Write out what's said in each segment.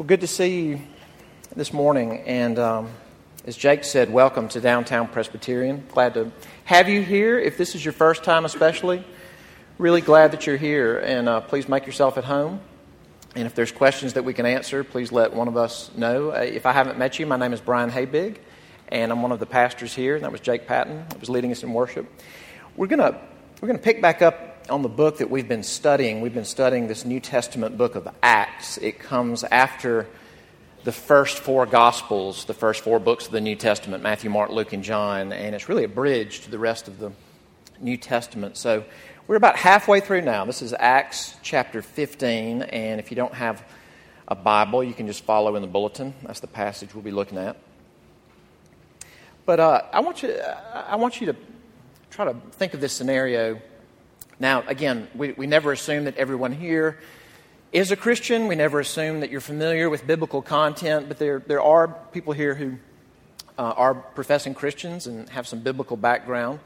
Well, good to see you this morning. And um, as Jake said, welcome to Downtown Presbyterian. Glad to have you here. If this is your first time, especially, really glad that you're here. And uh, please make yourself at home. And if there's questions that we can answer, please let one of us know. Uh, if I haven't met you, my name is Brian Habig, and I'm one of the pastors here. And That was Jake Patton, that was leading us in worship. We're going to we're going to pick back up on the book that we've been studying. We've been studying this New Testament book of Acts. It comes after the first four Gospels, the first four books of the New Testament Matthew, Mark, Luke, and John, and it's really a bridge to the rest of the New Testament. So we're about halfway through now. This is Acts chapter 15, and if you don't have a Bible, you can just follow in the bulletin. That's the passage we'll be looking at. But uh, I, want you, I want you to try to think of this scenario now, again, we, we never assume that everyone here is a Christian. We never assume that you're familiar with biblical content, but there, there are people here who uh, are professing Christians and have some biblical background.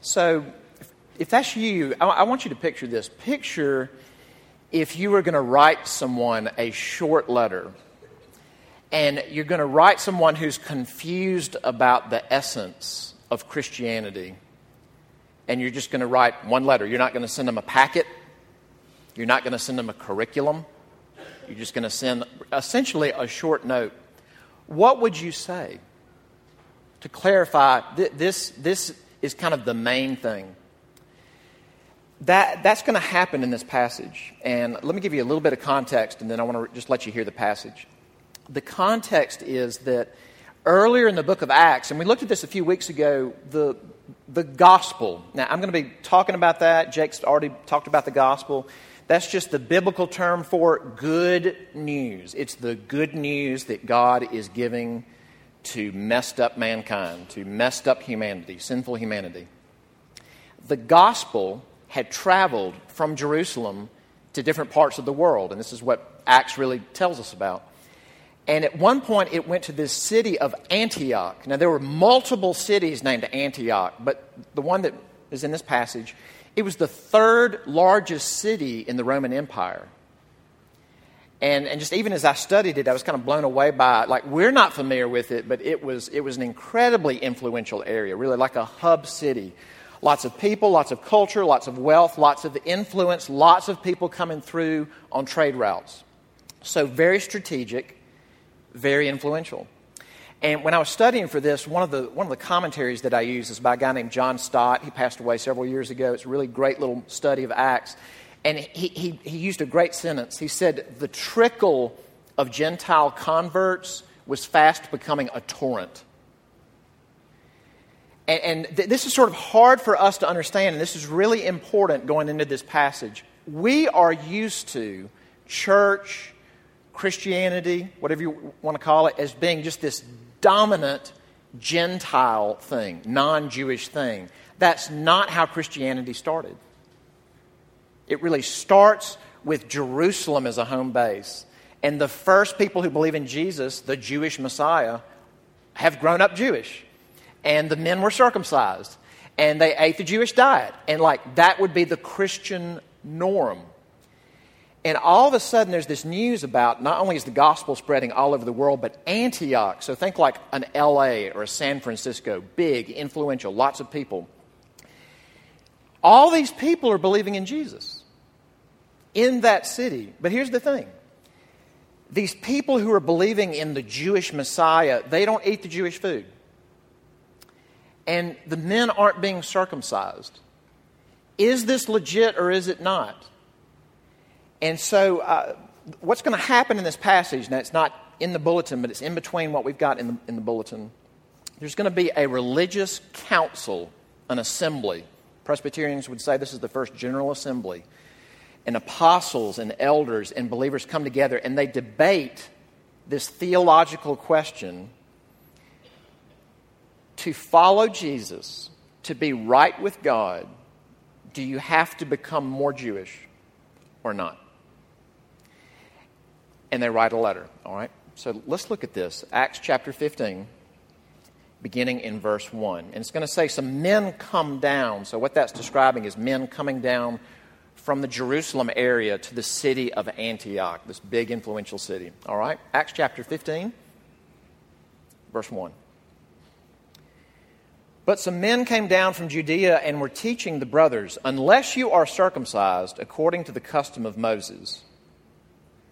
So, if, if that's you, I, I want you to picture this. Picture if you were going to write someone a short letter and you're going to write someone who's confused about the essence of Christianity and you're just going to write one letter. You're not going to send them a packet. You're not going to send them a curriculum. You're just going to send essentially a short note. What would you say to clarify th- this? This is kind of the main thing. That, that's going to happen in this passage. And let me give you a little bit of context, and then I want to just let you hear the passage. The context is that earlier in the book of Acts, and we looked at this a few weeks ago, the, the gospel. Now, I'm going to be talking about that. Jake's already talked about the gospel. That's just the biblical term for good news. It's the good news that God is giving to messed up mankind, to messed up humanity, sinful humanity. The gospel had traveled from Jerusalem to different parts of the world, and this is what Acts really tells us about. And at one point, it went to this city of Antioch. Now, there were multiple cities named Antioch, but the one that is in this passage, it was the third largest city in the Roman Empire. And, and just even as I studied it, I was kind of blown away by it. Like, we're not familiar with it, but it was, it was an incredibly influential area, really like a hub city. Lots of people, lots of culture, lots of wealth, lots of influence, lots of people coming through on trade routes. So, very strategic very influential. And when I was studying for this, one of the, one of the commentaries that I use is by a guy named John Stott. He passed away several years ago. It's a really great little study of Acts. And he, he, he used a great sentence. He said, The trickle of Gentile converts was fast becoming a torrent. And, and th- this is sort of hard for us to understand, and this is really important going into this passage. We are used to church Christianity, whatever you want to call it, as being just this dominant Gentile thing, non Jewish thing. That's not how Christianity started. It really starts with Jerusalem as a home base. And the first people who believe in Jesus, the Jewish Messiah, have grown up Jewish. And the men were circumcised. And they ate the Jewish diet. And, like, that would be the Christian norm. And all of a sudden, there's this news about not only is the gospel spreading all over the world, but Antioch. So think like an LA or a San Francisco, big, influential, lots of people. All these people are believing in Jesus in that city. But here's the thing these people who are believing in the Jewish Messiah, they don't eat the Jewish food. And the men aren't being circumcised. Is this legit or is it not? And so, uh, what's going to happen in this passage, now it's not in the bulletin, but it's in between what we've got in the, in the bulletin. There's going to be a religious council, an assembly. Presbyterians would say this is the first general assembly. And apostles and elders and believers come together and they debate this theological question to follow Jesus, to be right with God, do you have to become more Jewish or not? And they write a letter. All right? So let's look at this. Acts chapter 15, beginning in verse 1. And it's going to say some men come down. So what that's describing is men coming down from the Jerusalem area to the city of Antioch, this big influential city. All right? Acts chapter 15, verse 1. But some men came down from Judea and were teaching the brothers, Unless you are circumcised according to the custom of Moses,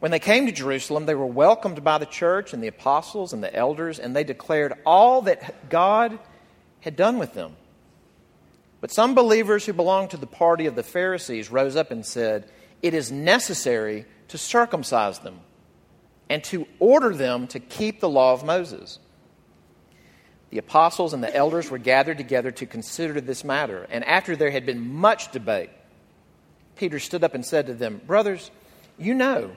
When they came to Jerusalem, they were welcomed by the church and the apostles and the elders, and they declared all that God had done with them. But some believers who belonged to the party of the Pharisees rose up and said, It is necessary to circumcise them and to order them to keep the law of Moses. The apostles and the elders were gathered together to consider this matter. And after there had been much debate, Peter stood up and said to them, Brothers, you know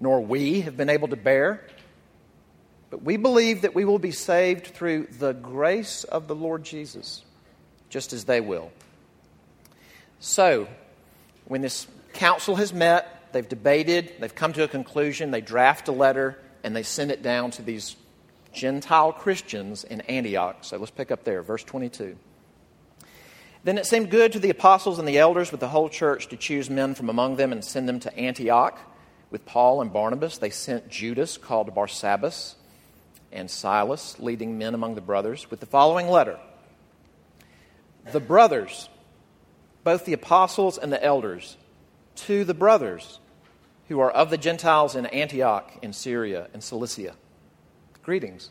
nor we have been able to bear? But we believe that we will be saved through the grace of the Lord Jesus, just as they will. So, when this council has met, they've debated, they've come to a conclusion, they draft a letter, and they send it down to these Gentile Christians in Antioch. So let's pick up there, verse 22. Then it seemed good to the apostles and the elders with the whole church to choose men from among them and send them to Antioch. With Paul and Barnabas, they sent Judas, called Barsabbas, and Silas, leading men among the brothers, with the following letter The brothers both the apostles and the elders, to the brothers who are of the Gentiles in Antioch, in Syria, and Cilicia. Greetings.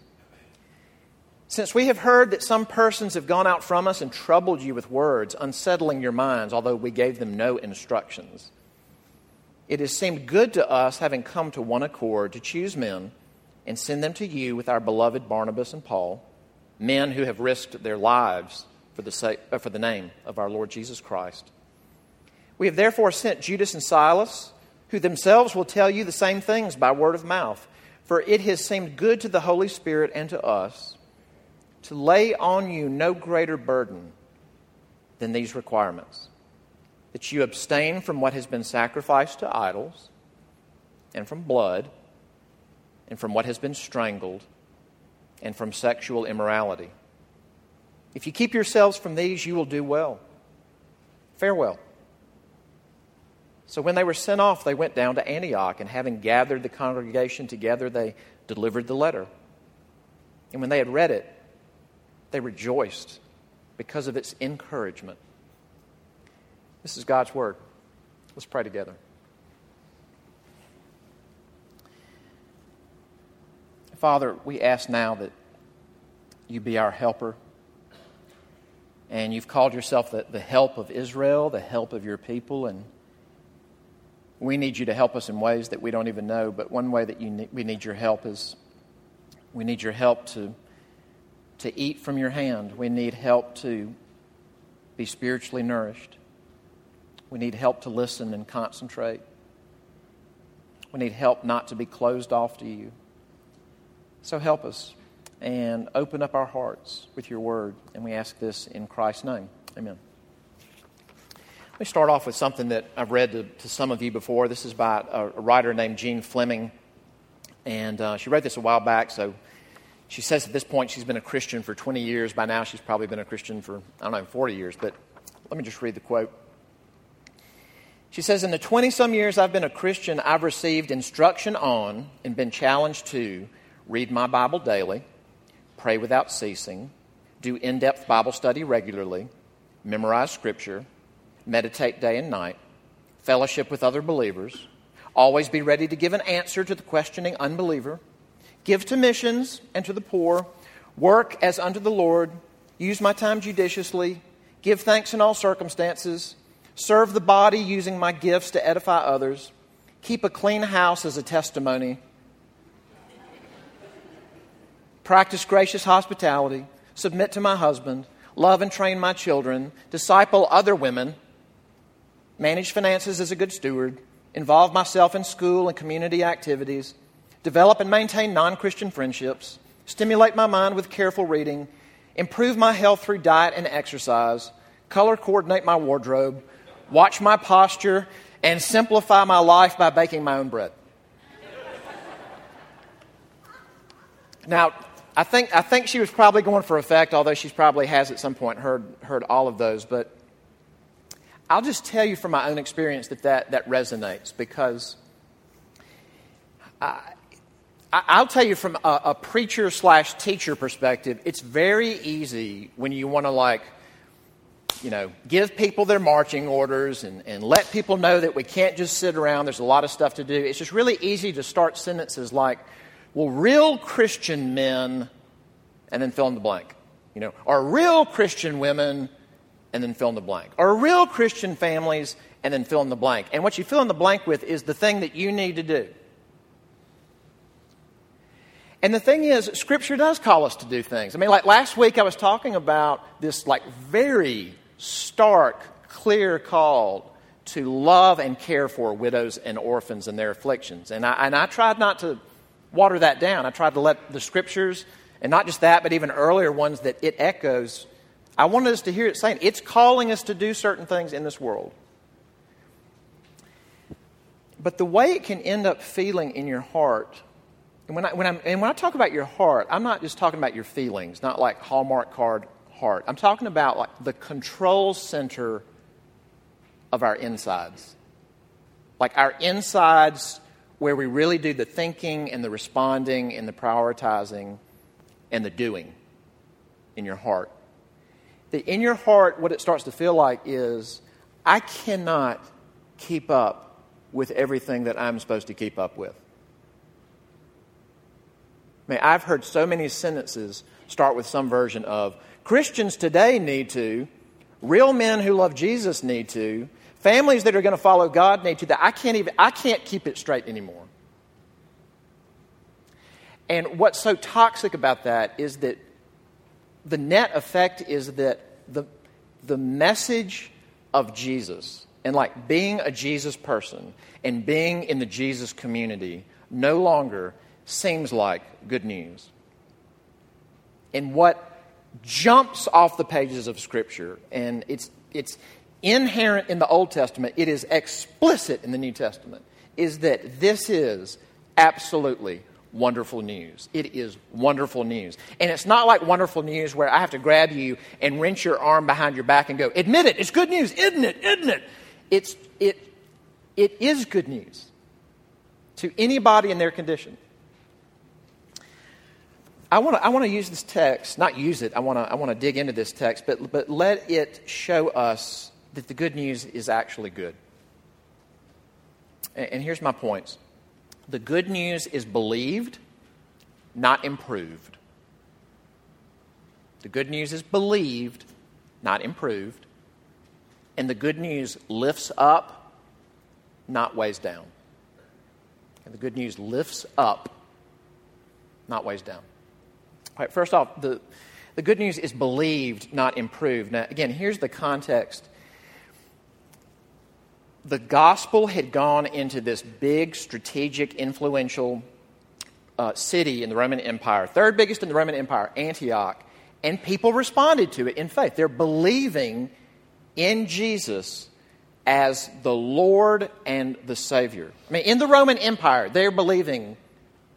Since we have heard that some persons have gone out from us and troubled you with words, unsettling your minds, although we gave them no instructions, it has seemed good to us, having come to one accord, to choose men and send them to you with our beloved Barnabas and Paul, men who have risked their lives for the, sake, uh, for the name of our Lord Jesus Christ. We have therefore sent Judas and Silas, who themselves will tell you the same things by word of mouth. For it has seemed good to the Holy Spirit and to us to lay on you no greater burden than these requirements that you abstain from what has been sacrificed to idols, and from blood, and from what has been strangled, and from sexual immorality. If you keep yourselves from these, you will do well. Farewell. So when they were sent off, they went down to Antioch, and having gathered the congregation together, they delivered the letter. And when they had read it, they rejoiced because of its encouragement. This is God's word. Let's pray together. Father, we ask now that you be our helper and you've called yourself the, the help of Israel, the help of your people, and we need you to help us in ways that we don't even know. But one way that ne- we need your help is we need your help to, to eat from your hand. We need help to be spiritually nourished. We need help to listen and concentrate. We need help not to be closed off to you. So help us and open up our hearts with your word. And we ask this in Christ's name. Amen. Let me start off with something that I've read to, to some of you before. This is by a, a writer named Jean Fleming. And uh, she wrote this a while back, so she says at this point she's been a Christian for 20 years. By now, she's probably been a Christian for, I don't know, 40 years. But let me just read the quote. She says, In the 20 some years I've been a Christian, I've received instruction on and been challenged to read my Bible daily pray without ceasing, do in depth Bible study regularly, memorize Scripture, meditate day and night, fellowship with other believers, Always be ready to give an answer to the questioning unbeliever. Give to missions and to the poor. Work as unto the Lord. Use my time judiciously. Give thanks in all circumstances. Serve the body using my gifts to edify others. Keep a clean house as a testimony. Practice gracious hospitality. Submit to my husband. Love and train my children. Disciple other women. Manage finances as a good steward. Involve myself in school and community activities. Develop and maintain non Christian friendships. Stimulate my mind with careful reading. Improve my health through diet and exercise. Color coordinate my wardrobe watch my posture, and simplify my life by baking my own bread. Now, I think, I think she was probably going for effect, although she probably has at some point heard, heard all of those. But I'll just tell you from my own experience that that, that resonates because I, I'll tell you from a, a preacher slash teacher perspective, it's very easy when you want to like you know, give people their marching orders and, and let people know that we can't just sit around. There's a lot of stuff to do. It's just really easy to start sentences like, well, real Christian men, and then fill in the blank. You know, are real Christian women, and then fill in the blank. Are real Christian families, and then fill in the blank. And what you fill in the blank with is the thing that you need to do. And the thing is, Scripture does call us to do things. I mean, like last week I was talking about this, like, very stark, clear call to love and care for widows and orphans and their afflictions. And I, and I tried not to water that down. I tried to let the scriptures, and not just that, but even earlier ones that it echoes, I wanted us to hear it saying it's calling us to do certain things in this world. But the way it can end up feeling in your heart, and when I, when, I'm, and when I talk about your heart, I'm not just talking about your feelings, not like Hallmark card heart. I'm talking about like the control center of our insides. Like our insides where we really do the thinking and the responding and the prioritizing and the doing in your heart. That in your heart, what it starts to feel like is, I cannot keep up with everything that I'm supposed to keep up with. I mean, I've heard so many sentences start with some version of, Christians today need to, real men who love Jesus need to, families that are going to follow God need to. That I can't even I can't keep it straight anymore. And what's so toxic about that is that the net effect is that the, the message of Jesus and like being a Jesus person and being in the Jesus community no longer seems like good news. And what jumps off the pages of Scripture, and it's, it's inherent in the Old Testament, it is explicit in the New Testament, is that this is absolutely wonderful news. It is wonderful news. And it's not like wonderful news where I have to grab you and wrench your arm behind your back and go, admit it, it's good news, isn't it? Isn't it? It's, it, it is good news to anybody in their condition. I want to I wanna use this text, not use it, I want to I wanna dig into this text, but, but let it show us that the good news is actually good. And, and here's my points the good news is believed, not improved. The good news is believed, not improved. And the good news lifts up, not weighs down. And the good news lifts up, not weighs down. Right, first off, the, the good news is believed, not improved. Now, again, here's the context. The gospel had gone into this big, strategic, influential uh, city in the Roman Empire, third biggest in the Roman Empire, Antioch, and people responded to it in faith. They're believing in Jesus as the Lord and the Savior. I mean, in the Roman Empire, they're believing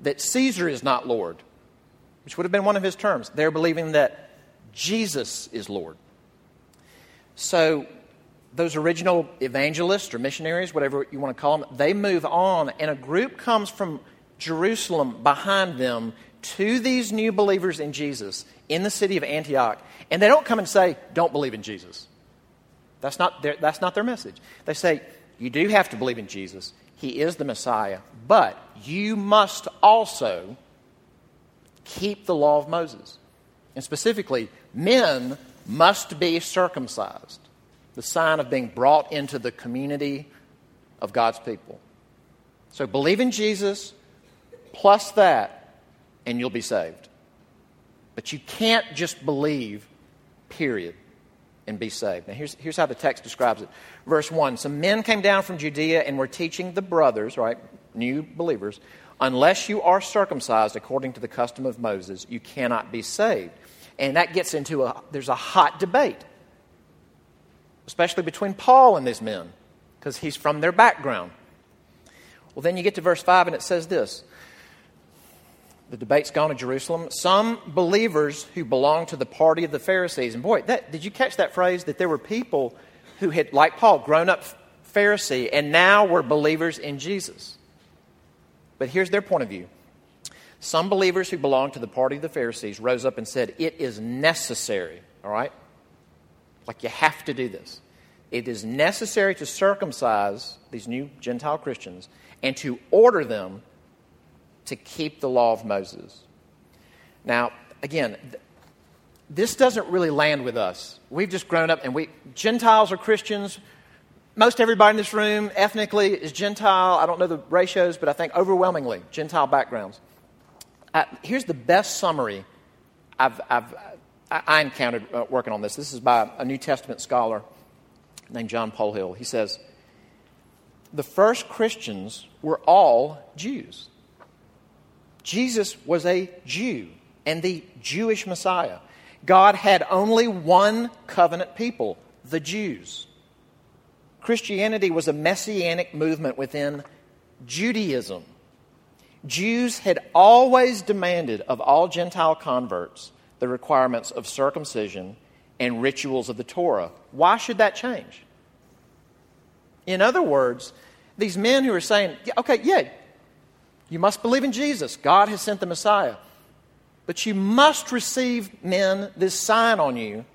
that Caesar is not Lord which would have been one of his terms. They're believing that Jesus is Lord. So, those original evangelists or missionaries, whatever you want to call them, they move on, and a group comes from Jerusalem behind them to these new believers in Jesus in the city of Antioch. And they don't come and say, Don't believe in Jesus. That's not their, that's not their message. They say, You do have to believe in Jesus. He is the Messiah. But you must also keep the law of Moses. And specifically, men must be circumcised, the sign of being brought into the community of God's people. So believe in Jesus, plus that, and you'll be saved. But you can't just believe, period, and be saved. Now, here's, here's how the text describes it. Verse 1 Some men came down from Judea and were teaching the brothers, right, new believers, unless you are circumcised according to the custom of Moses, you cannot be saved. And that gets into a, there's a hot debate, especially between Paul and these men, because he's from their background. Well, then you get to verse 5 and it says this the debate's gone to Jerusalem. Some believers who belong to the party of the Pharisees, and boy, that, did you catch that phrase? That there were people who had, like Paul, grown up Pharisee and now were believers in Jesus. But here's their point of view. Some believers who belonged to the party of the Pharisees rose up and said, It is necessary, all right? Like you have to do this. It is necessary to circumcise these new Gentile Christians and to order them to keep the law of Moses. Now, again, this doesn't really land with us. We've just grown up and we Gentiles are Christians. Most everybody in this room ethnically is Gentile. I don't know the ratios, but I think overwhelmingly Gentile backgrounds. Uh, here's the best summary I've, I've I encountered uh, working on this. This is by a New Testament scholar named John Polhill. He says, The first Christians were all Jews. Jesus was a Jew and the Jewish Messiah. God had only one covenant people, the Jews. Christianity was a messianic movement within Judaism. Jews had always demanded of all Gentile converts the requirements of circumcision and rituals of the Torah. Why should that change? In other words, these men who are saying, okay, yeah, you must believe in Jesus. God has sent the Messiah. But you must receive, men, this sign on you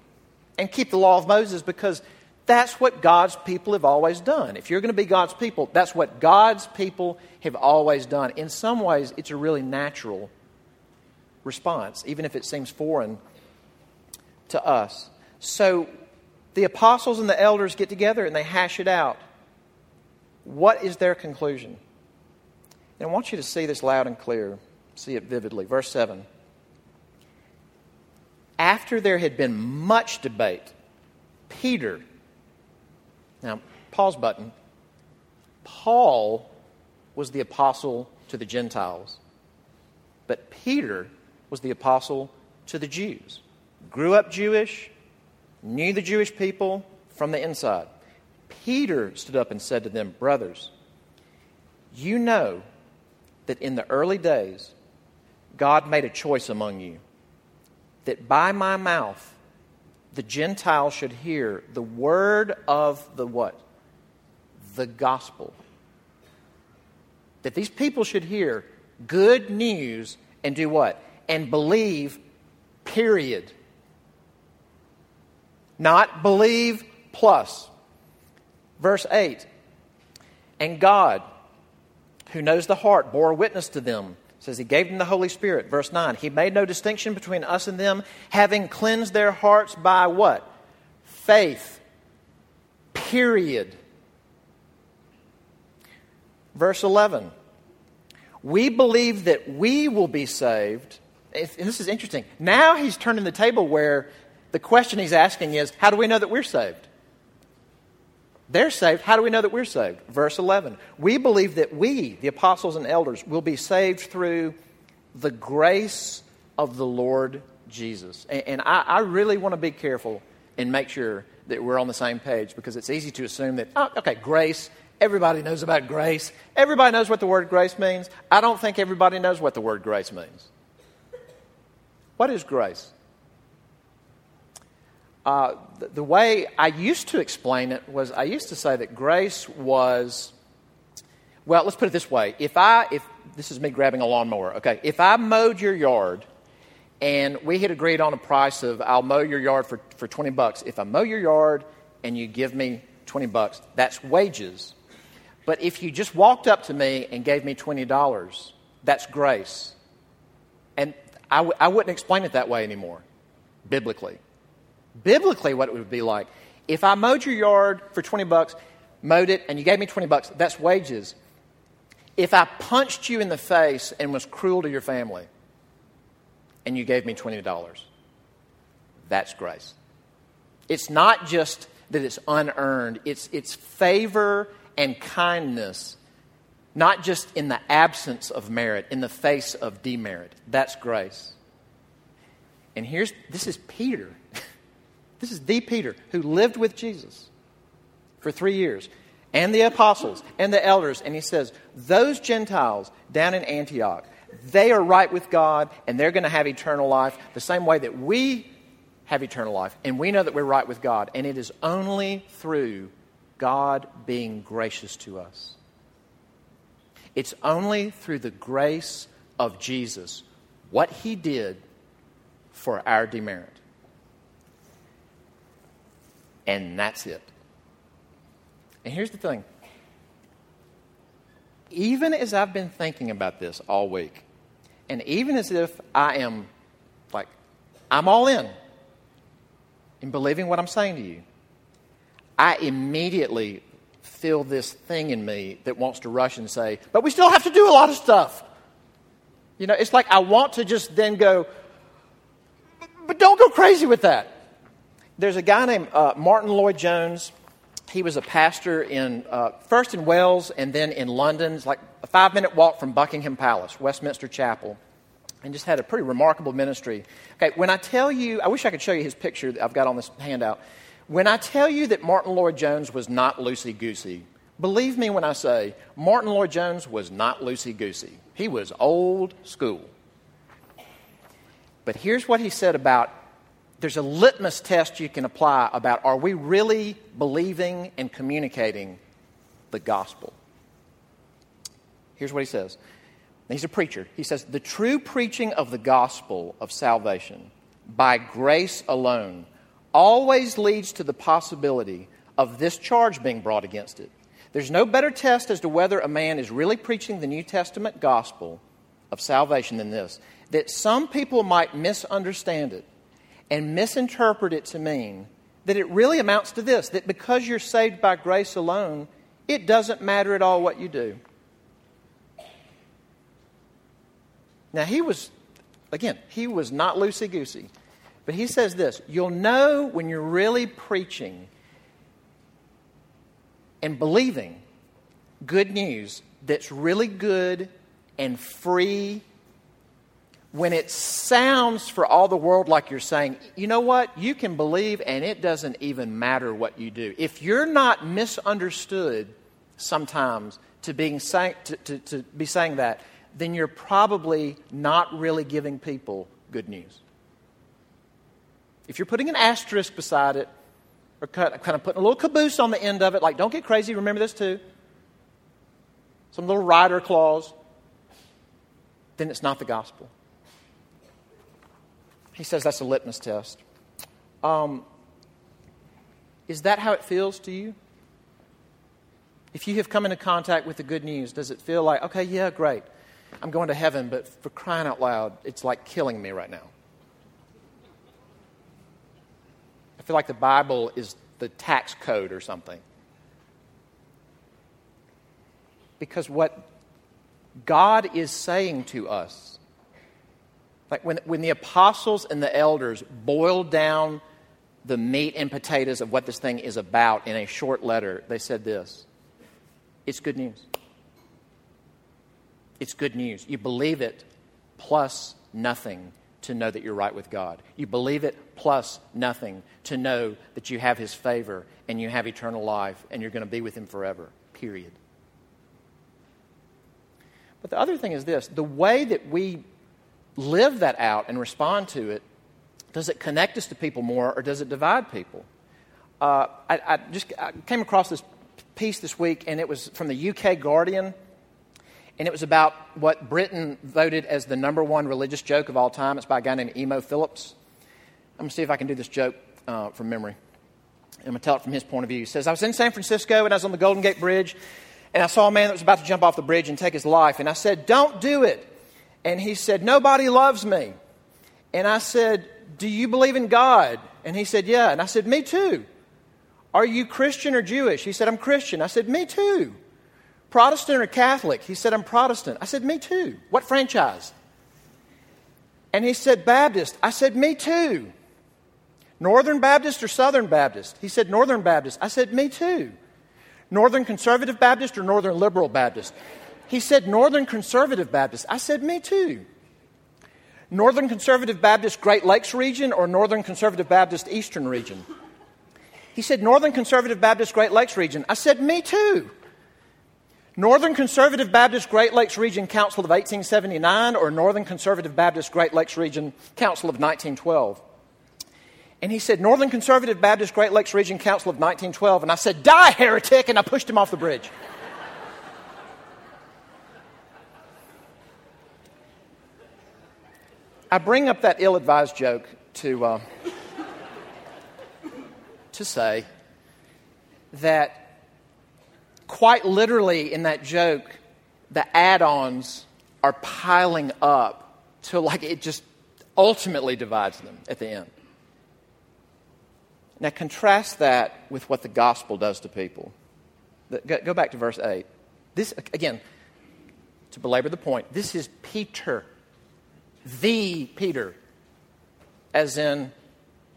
and keep the law of Moses because that's what God's people have always done. If you're going to be God's people, that's what God's people have always done. In some ways, it's a really natural response, even if it seems foreign to us. So the apostles and the elders get together and they hash it out. What is their conclusion? And I want you to see this loud and clear, see it vividly. Verse 7. After there had been much debate, Peter, now pause button, Paul was the apostle to the Gentiles, but Peter was the apostle to the Jews. Grew up Jewish, knew the Jewish people from the inside. Peter stood up and said to them, Brothers, you know that in the early days, God made a choice among you that by my mouth the Gentiles should hear the word of the what? The gospel. That these people should hear good news and do what? And believe, period. Not believe plus. Verse 8 And God, who knows the heart, bore witness to them. Says he gave them the Holy Spirit. Verse 9, he made no distinction between us and them, having cleansed their hearts by what? Faith. Period. Verse 11, we believe that we will be saved. This is interesting. Now he's turning the table where the question he's asking is, how do we know that we're saved? They're saved. How do we know that we're saved? Verse 11. We believe that we, the apostles and elders, will be saved through the grace of the Lord Jesus. And, and I, I, really want to be careful and make sure that we're on the same page because it's easy to assume that, oh, okay, grace. Everybody knows about grace. Everybody knows what the word grace means. I don't think everybody knows what the word grace means. What is grace? Uh, the, the, way I used to explain it was I used to say that grace was, well, let's put it this way. If I, if this is me grabbing a lawnmower, okay, if I mowed your yard and we had agreed on a price of I'll mow your yard for, for 20 bucks. If I mow your yard and you give me 20 bucks, that's wages. But if you just walked up to me and gave me $20, that's grace. And I w- I wouldn't explain it that way anymore, biblically. Biblically, what it would be like if I mowed your yard for 20 bucks, mowed it, and you gave me 20 bucks, that's wages. If I punched you in the face and was cruel to your family, and you gave me $20, that's grace. It's not just that it's unearned, it's, it's favor and kindness, not just in the absence of merit, in the face of demerit. That's grace. And here's this is Peter. this is the Peter who lived with Jesus for three years, and the apostles and the elders. And he says, Those Gentiles down in Antioch, they are right with God, and they're going to have eternal life the same way that we have eternal life. And we know that we're right with God. And it is only through God being gracious to us. It's only through the grace of Jesus, what he did for our demerit. And that's it. And here's the thing even as I've been thinking about this all week, and even as if I am like, I'm all in in believing what I'm saying to you, I immediately feel this thing in me that wants to rush and say, but we still have to do a lot of stuff. You know, it's like I want to just then go, but don't go crazy with that. There's a guy named uh, Martyn Lloyd-Jones. He was a pastor in uh, first in Wales and then in London. It's like a five minute walk from Buckingham Palace, Westminster Chapel, and just had a pretty remarkable ministry. Okay, when I tell you, I wish I could show you his picture that I've got on this handout. When I tell you that Martyn Lloyd-Jones was not loosey goosey, believe me when I say Martyn Lloyd-Jones was not loosey goosey. He was old school. But here's what he said about there's a litmus test you can apply about are we really believing and communicating the gospel? Here's what he says. He's a preacher. He says, The true preaching of the gospel of salvation by grace alone always leads to the possibility of this charge being brought against it. There's no better test as to whether a man is really preaching the New Testament gospel of salvation than this that some people might misunderstand it and misinterpret it to mean that it really amounts to this that because you're saved by grace alone, it doesn't matter at all what you do. Now, he was, again, he was not loosey goosey. But he says this you'll know when you're really preaching and believing good news that's really good and free when it sounds for all the world like you're saying, you know what, you can believe and it doesn't even matter what you do. If you're not misunderstood sometimes to, being to, to, to be saying that, then you're probably not really giving people good news. If you're putting an asterisk beside it, or kind of putting a little caboose on the end of it, like, don't get crazy, remember this too. Some little rider clause, then it's not the gospel. He says that's a litmus test. Um, is that how it feels to you? If you have come into contact with the good news, does it feel like, okay, yeah, great, I'm going to heaven, but for crying out loud, it's like killing me right now? I feel like the Bible is the tax code or something. Because what God is saying to us, like when, when the apostles and the elders boiled down the meat and potatoes of what this thing is about in a short letter, they said this It's good news. It's good news. You believe it plus nothing to know that you're right with God. You believe it plus nothing to know that you have His favor and you have eternal life and you're going to be with Him forever, period. But the other thing is this the way that we live that out and respond to it, does it connect us to people more or does it divide people? Uh, I, I, just I came across this piece this week and it was from the UK Guardian and it was about what Britain voted as the number one religious joke of all time. It's by a guy named Emo Philips. I'm going to see if I can do this joke uh, from memory. I'm going to tell it from his point of view. He says, I was in San Francisco and I was on the Golden Gate Bridge, And I saw a man that was about to jump off the bridge and take his life. And I said, Don't do it. And he said, Nobody loves me. And I said, Do you believe in God? And he said, Yeah. And I said, Me too. Are you Christian or Jewish? He said, I'm Christian. I said, Me too. Protestant or Catholic? He said, I'm Protestant. I said, Me too. What franchise? And he said, Baptist. I said, Me too. Northern Baptist or Southern Baptist? He said, Northern Baptist. I said, Me too. Northern Conservative Baptist or Northern Liberal Baptist? He said, Northern Conservative Baptist. I said, Me too. Northern Conservative Baptist Great Lakes region or Northern Conservative Baptist Eastern region? He said, Northern Conservative Baptist Great Lakes region. I said, Me too. Northern Conservative Baptist Great Lakes Region Council of 1879 or Northern Conservative Baptist Great Lakes Region Council of 1912? And he said, Northern Conservative Baptist Great Lakes Region Council of 1912. And I said, Die, heretic! And I pushed him off the bridge. I bring up that ill advised joke to, uh, to say that quite literally in that joke, the add ons are piling up to like it just ultimately divides them at the end. Now, contrast that with what the gospel does to people. Go back to verse 8. This, again, to belabor the point, this is Peter the Peter. As in,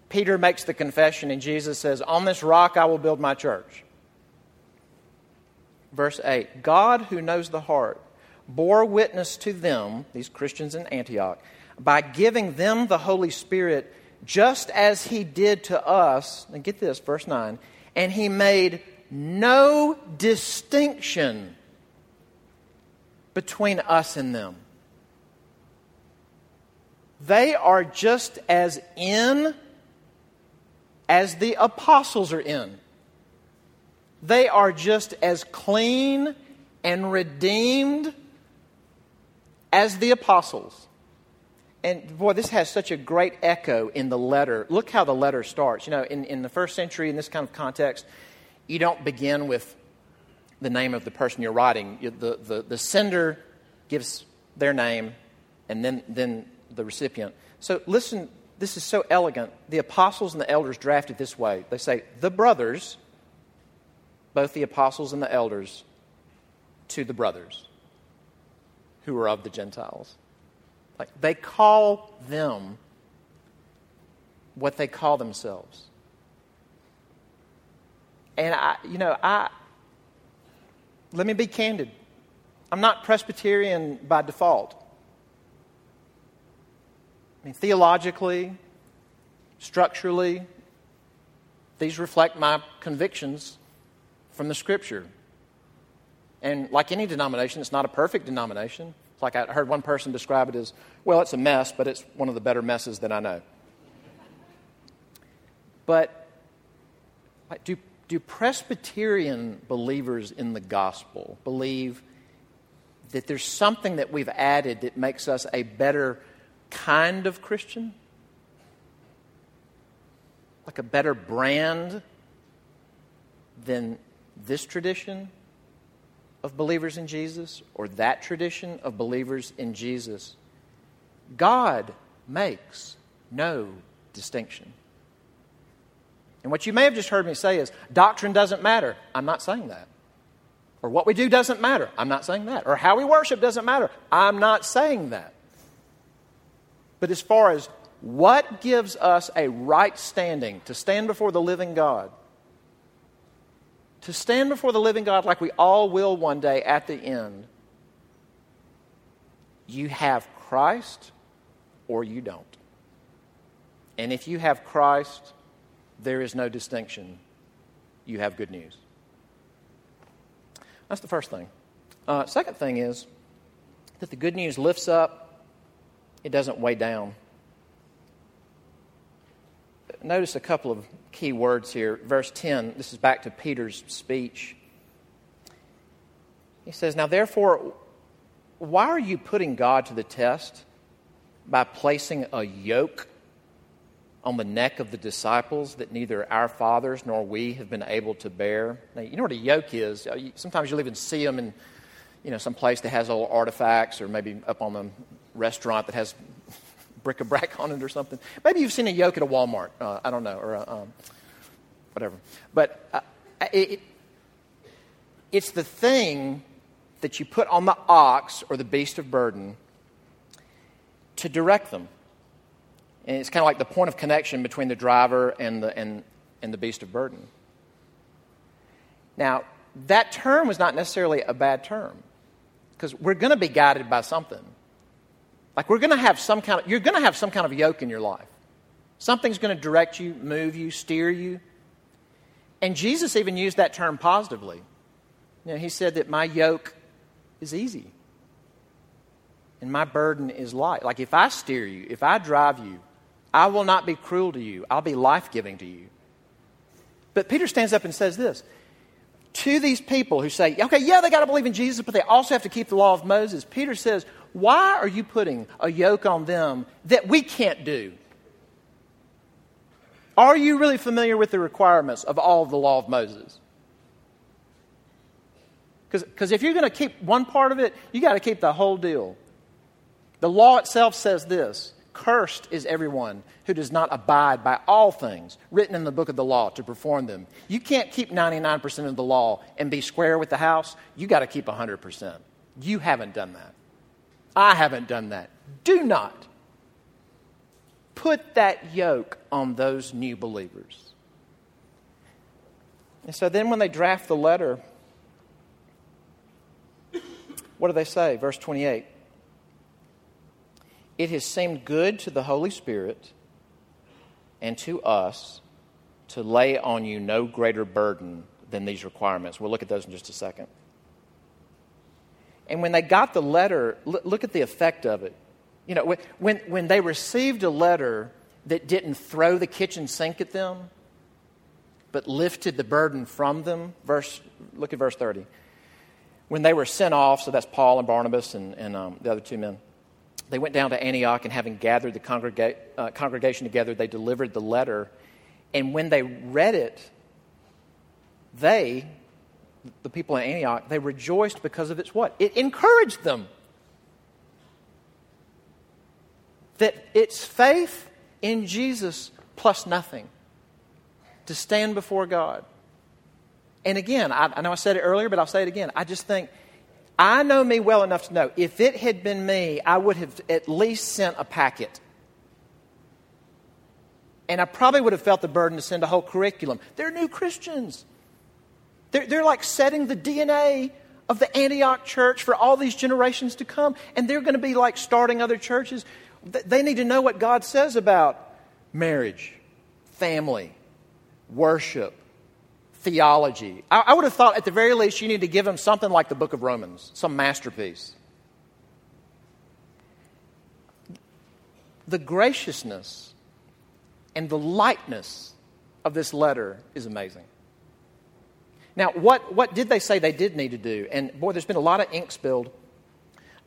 Peter makes the confession, and Jesus says, On this rock I will build my church. Verse 8 God, who knows the heart, bore witness to them, these Christians in Antioch, by giving them the Holy Spirit, just as he did to us. And get this, verse 9. And he made no distinction between us and them. They are just as in as the apostles are in. They are just as clean and redeemed as the apostles. And boy, this has such a great echo in the letter. Look how the letter starts. You know, in, in the first century, in this kind of context, you don't begin with the name of the person you're writing. The, the, the sender gives their name, and then, then the recipient. So listen, this is so elegant. The apostles and the elders draft it this way they say, the brothers, both the apostles and the elders, to the brothers who are of the Gentiles. Like they call them what they call themselves. And I, you know, I, let me be candid. I'm not Presbyterian by default. Mean, theologically, structurally, these reflect my convictions from the Scripture. And like any denomination, it's not a perfect denomination. It's like I heard one person describe it as, well, it's a mess, but it's one of the better messes that I know. But do, do Presbyterian believers in the gospel believe that there's something that we've added that makes us a better kind of Christian? Like a better brand than this tradition of believers in Jesus or that tradition of believers in Jesus? God makes no distinction. And what you may have just heard me say is doctrine doesn't matter. I'm not saying that. Or what we do doesn't matter. I'm not saying that. Or how we worship doesn't matter. I'm not saying that. But as far as what gives us a right standing to stand before the living God, to stand before the living God like we all will one day at the end, you have Christ or you don't. And if you have Christ, there is no distinction. You have good news. That's the first thing. Uh, second thing is that the good news lifts up it doesn't weigh down. Notice a couple of key words here. Verse 10, this is back to Peter's speech. He says, Now therefore, why are you putting God to the test by placing a yoke on the neck of the disciples that neither our fathers nor we have been able to bear. Now, you know what a yoke is? Uh, sometimes you'll even see them in you know, some place that has old artifacts or maybe up on the restaurant that has bric-a-brac on it or something. Maybe you've seen a yoke at a Walmart. Uh, I don't know, or a, um, whatever. But uh, it, it's the thing that you put on the ox or the beast of burden to direct them. And it's kind of like the point of connection between the driver and the, and, and the beast of burden. Now, that term was not necessarily a bad term because we're going to be guided by something. Like we're going to have some kind of, you're going to have some kind of yoke in your life. Something's going to direct you, move you, steer you. And Jesus even used that term positively. You know, he said that my yoke is easy and my burden is light. Like if I steer you, if I drive you, I will not be cruel to you. I'll be life giving to you. But Peter stands up and says this to these people who say, okay, yeah, they got to believe in Jesus, but they also have to keep the law of Moses. Peter says, why are you putting a yoke on them that we can't do? Are you really familiar with the requirements of all of the law of Moses? Because if you're going to keep one part of it, you got to keep the whole deal. The law itself says this Cursed is everyone who does not abide by all things written in the book of the law to perform them. You can't keep 99% of the law and be square with the house. You got to keep 100%. You haven't done that. I haven't done that. Do not put that yoke on those new believers. And so then when they draft the letter, what do they say? Verse 28 it has seemed good to the Holy Spirit and to us to lay on you no greater burden than these requirements. We'll look at those in just a second. And when they got the letter, look at the effect of it. You know, when, when they received a letter that didn't throw the kitchen sink at them, but lifted the burden from them, verse, look at verse 30. When they were sent off, so that's Paul and Barnabas and, and um, the other two men, they went down to Antioch, and having gathered the congrega- uh, congregation together, they delivered the letter. And when they read it, they, the people in Antioch, they rejoiced because of its what? It encouraged them. That it's faith in Jesus plus nothing to stand before God. And again, I, I know I said it earlier, but I'll say it again. I just think I know me well enough to know if it had been me, I would have at least sent a packet. And I probably would have felt the burden to send a whole curriculum. They're new Christians. They're, they're like setting the DNA of the Antioch church for all these generations to come. And they're going to be like starting other churches. They need to know what God says about marriage, family, worship, theology. I, I would have thought, at the very least, you need to give them something like the book of Romans, some masterpiece. The graciousness and the lightness of this letter is amazing. Now, what, what did they say they did need to do? And boy, there's been a lot of ink spilled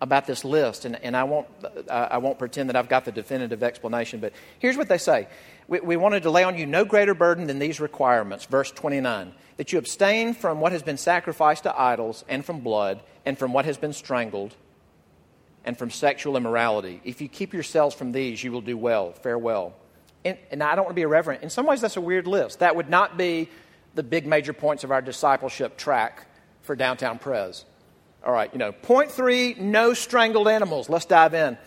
about this list, and, and I, won't, I won't pretend that I've got the definitive explanation, but here's what they say we, we wanted to lay on you no greater burden than these requirements. Verse 29 that you abstain from what has been sacrificed to idols, and from blood, and from what has been strangled, and from sexual immorality. If you keep yourselves from these, you will do well. Farewell. And, and I don't want to be irreverent. In some ways, that's a weird list. That would not be the big major points of our discipleship track for downtown Pres. All right, you know, point three no strangled animals. Let's dive in.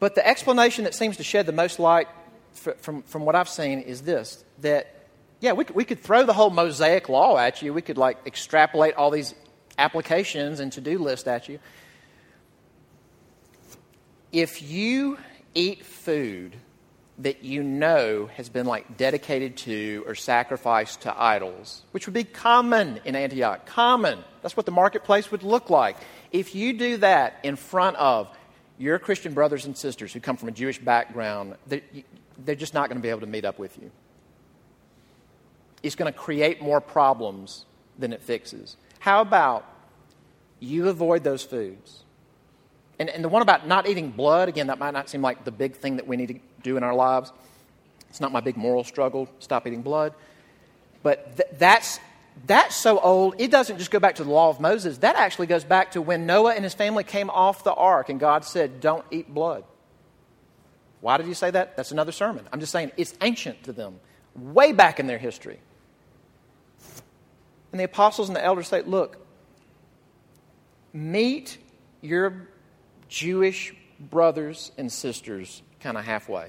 But the explanation that seems to shed the most light from, from what I've seen is this that, yeah, we we could throw the whole Mosaic law at you. We could, like, extrapolate all these applications and to do lists at you. If you eat food that you know has been like dedicated to or sacrificed to idols, which would be common in Antioch, common. That's what the marketplace would look like. If you do that in front of your Christian brothers and sisters who come from a Jewish background, they're just not going to be able to meet up with you. It's going to create more problems than it fixes. How about you avoid those foods? And, and the one about not eating blood, again, that might not seem like the big thing that we need to do in our lives. It's not my big moral struggle, stop eating blood. But th- that's, that's so old, it doesn't just go back to the law of Moses. That actually goes back to when Noah and his family came off the ark and God said, Don't eat blood. Why did he say that? That's another sermon. I'm just saying it's ancient to them, way back in their history. And the apostles and the elders say, Look, meet your Jewish brothers and sisters kind of halfway.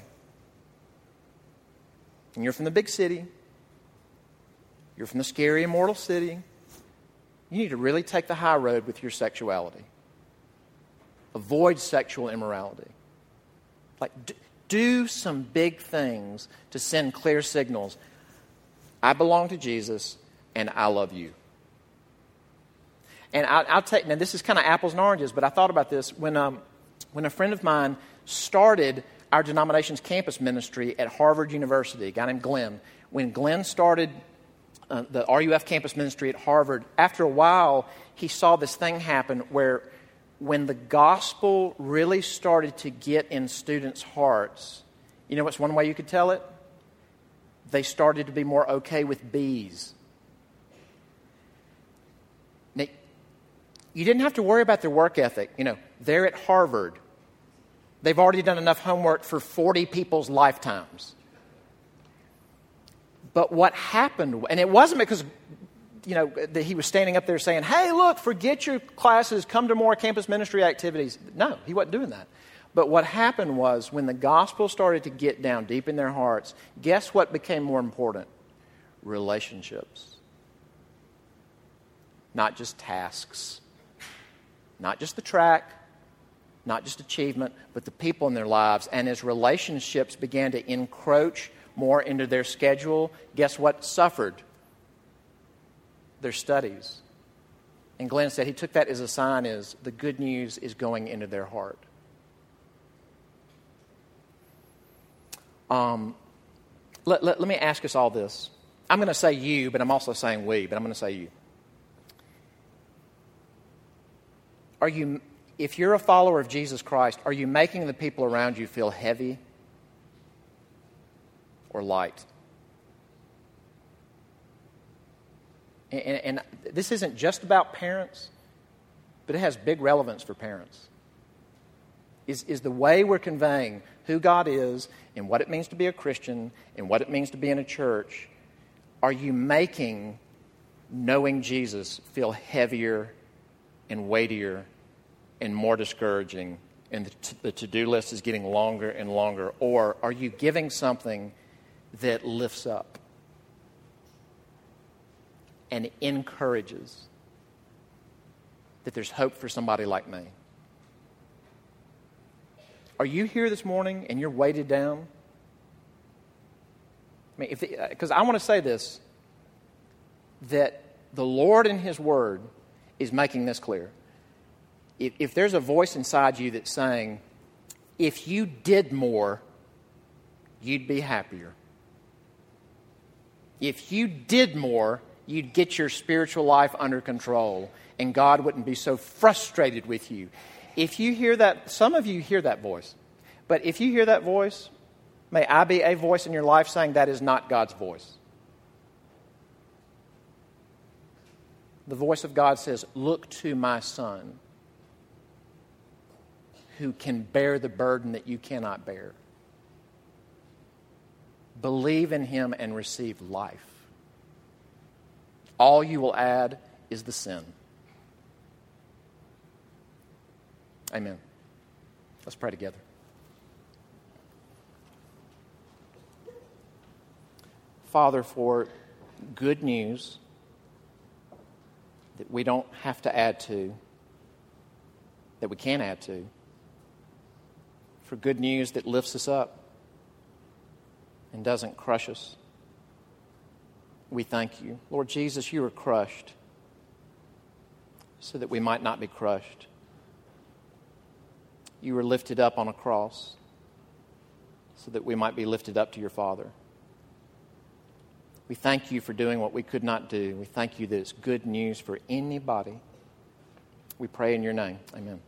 And you're from the big city, you're from the scary, immortal city. You need to really take the high road with your sexuality. Avoid sexual immorality. Like, do some big things to send clear signals. I belong to Jesus and I love you. And I'll, I'll take, now this is kind of apples and oranges, but I thought about this when, um, when a friend of mine started our denomination's campus ministry at Harvard University, a guy named Glenn. When Glenn started uh, the RUF campus ministry at Harvard, after a while, he saw this thing happen where when the gospel really started to get in students' hearts, you know what's one way you could tell it? They started to be more okay with bees. Now, you didn't have to worry about their work ethic. You know, they're at Harvard. They've already done enough homework for 40 people's lifetimes. But what happened, and it wasn't because you know, that he was standing up there saying, hey, look, forget your classes, come to more campus ministry activities. No, he wasn't doing that. But what happened was when the gospel started to get down deep in their hearts, guess what became more important? Relationships. Not just tasks, not just the track, not just achievement, but the people in their lives. And as relationships began to encroach more into their schedule, guess what suffered? Their studies. And Glenn said he took that as a sign is the good news is going into their heart. Um, let, let, let me ask us all this. I'm going to say you, but I'm also saying we, but I'm going to say you. Are you if you're a follower of Jesus Christ, are you making the people around you feel heavy or light? And, and, this isn't just about parents, but it has big relevance for parents. Is, is the way we're conveying who God is and what it means to be a Christian and what it means to be in a church, are you making knowing Jesus feel heavier and weightier and more discouraging, and the to do list is getting longer and longer? Or are you giving something that lifts up and encourages that there's hope for somebody like me? Are you here this morning and you're weighted down? I mean, because uh, I want to say this that the Lord in His Word is making this clear if, if there's a voice inside you that's saying, if you did more, you'd be happier. If you did more, you'd get your spiritual life under control and God wouldn't be so frustrated with you. If you hear that, some of you hear that voice, but if you hear that voice, may I be a voice in your life saying that is not God's voice. The voice of God says, Look to my son who can bear the burden that you cannot bear. Believe in him and receive life. All you will add is the sin. Amen. Let's pray together. Father, for good news that we don't have to add to, that we can add to for good news that lifts us up and doesn't crush us. We thank you. Lord Jesus, you were crushed so that we might not be crushed. You were lifted up on a cross so that we might be lifted up to your Father. We thank you for doing what we could not do. We thank you that it's good news for anybody. We pray in your name. Amen.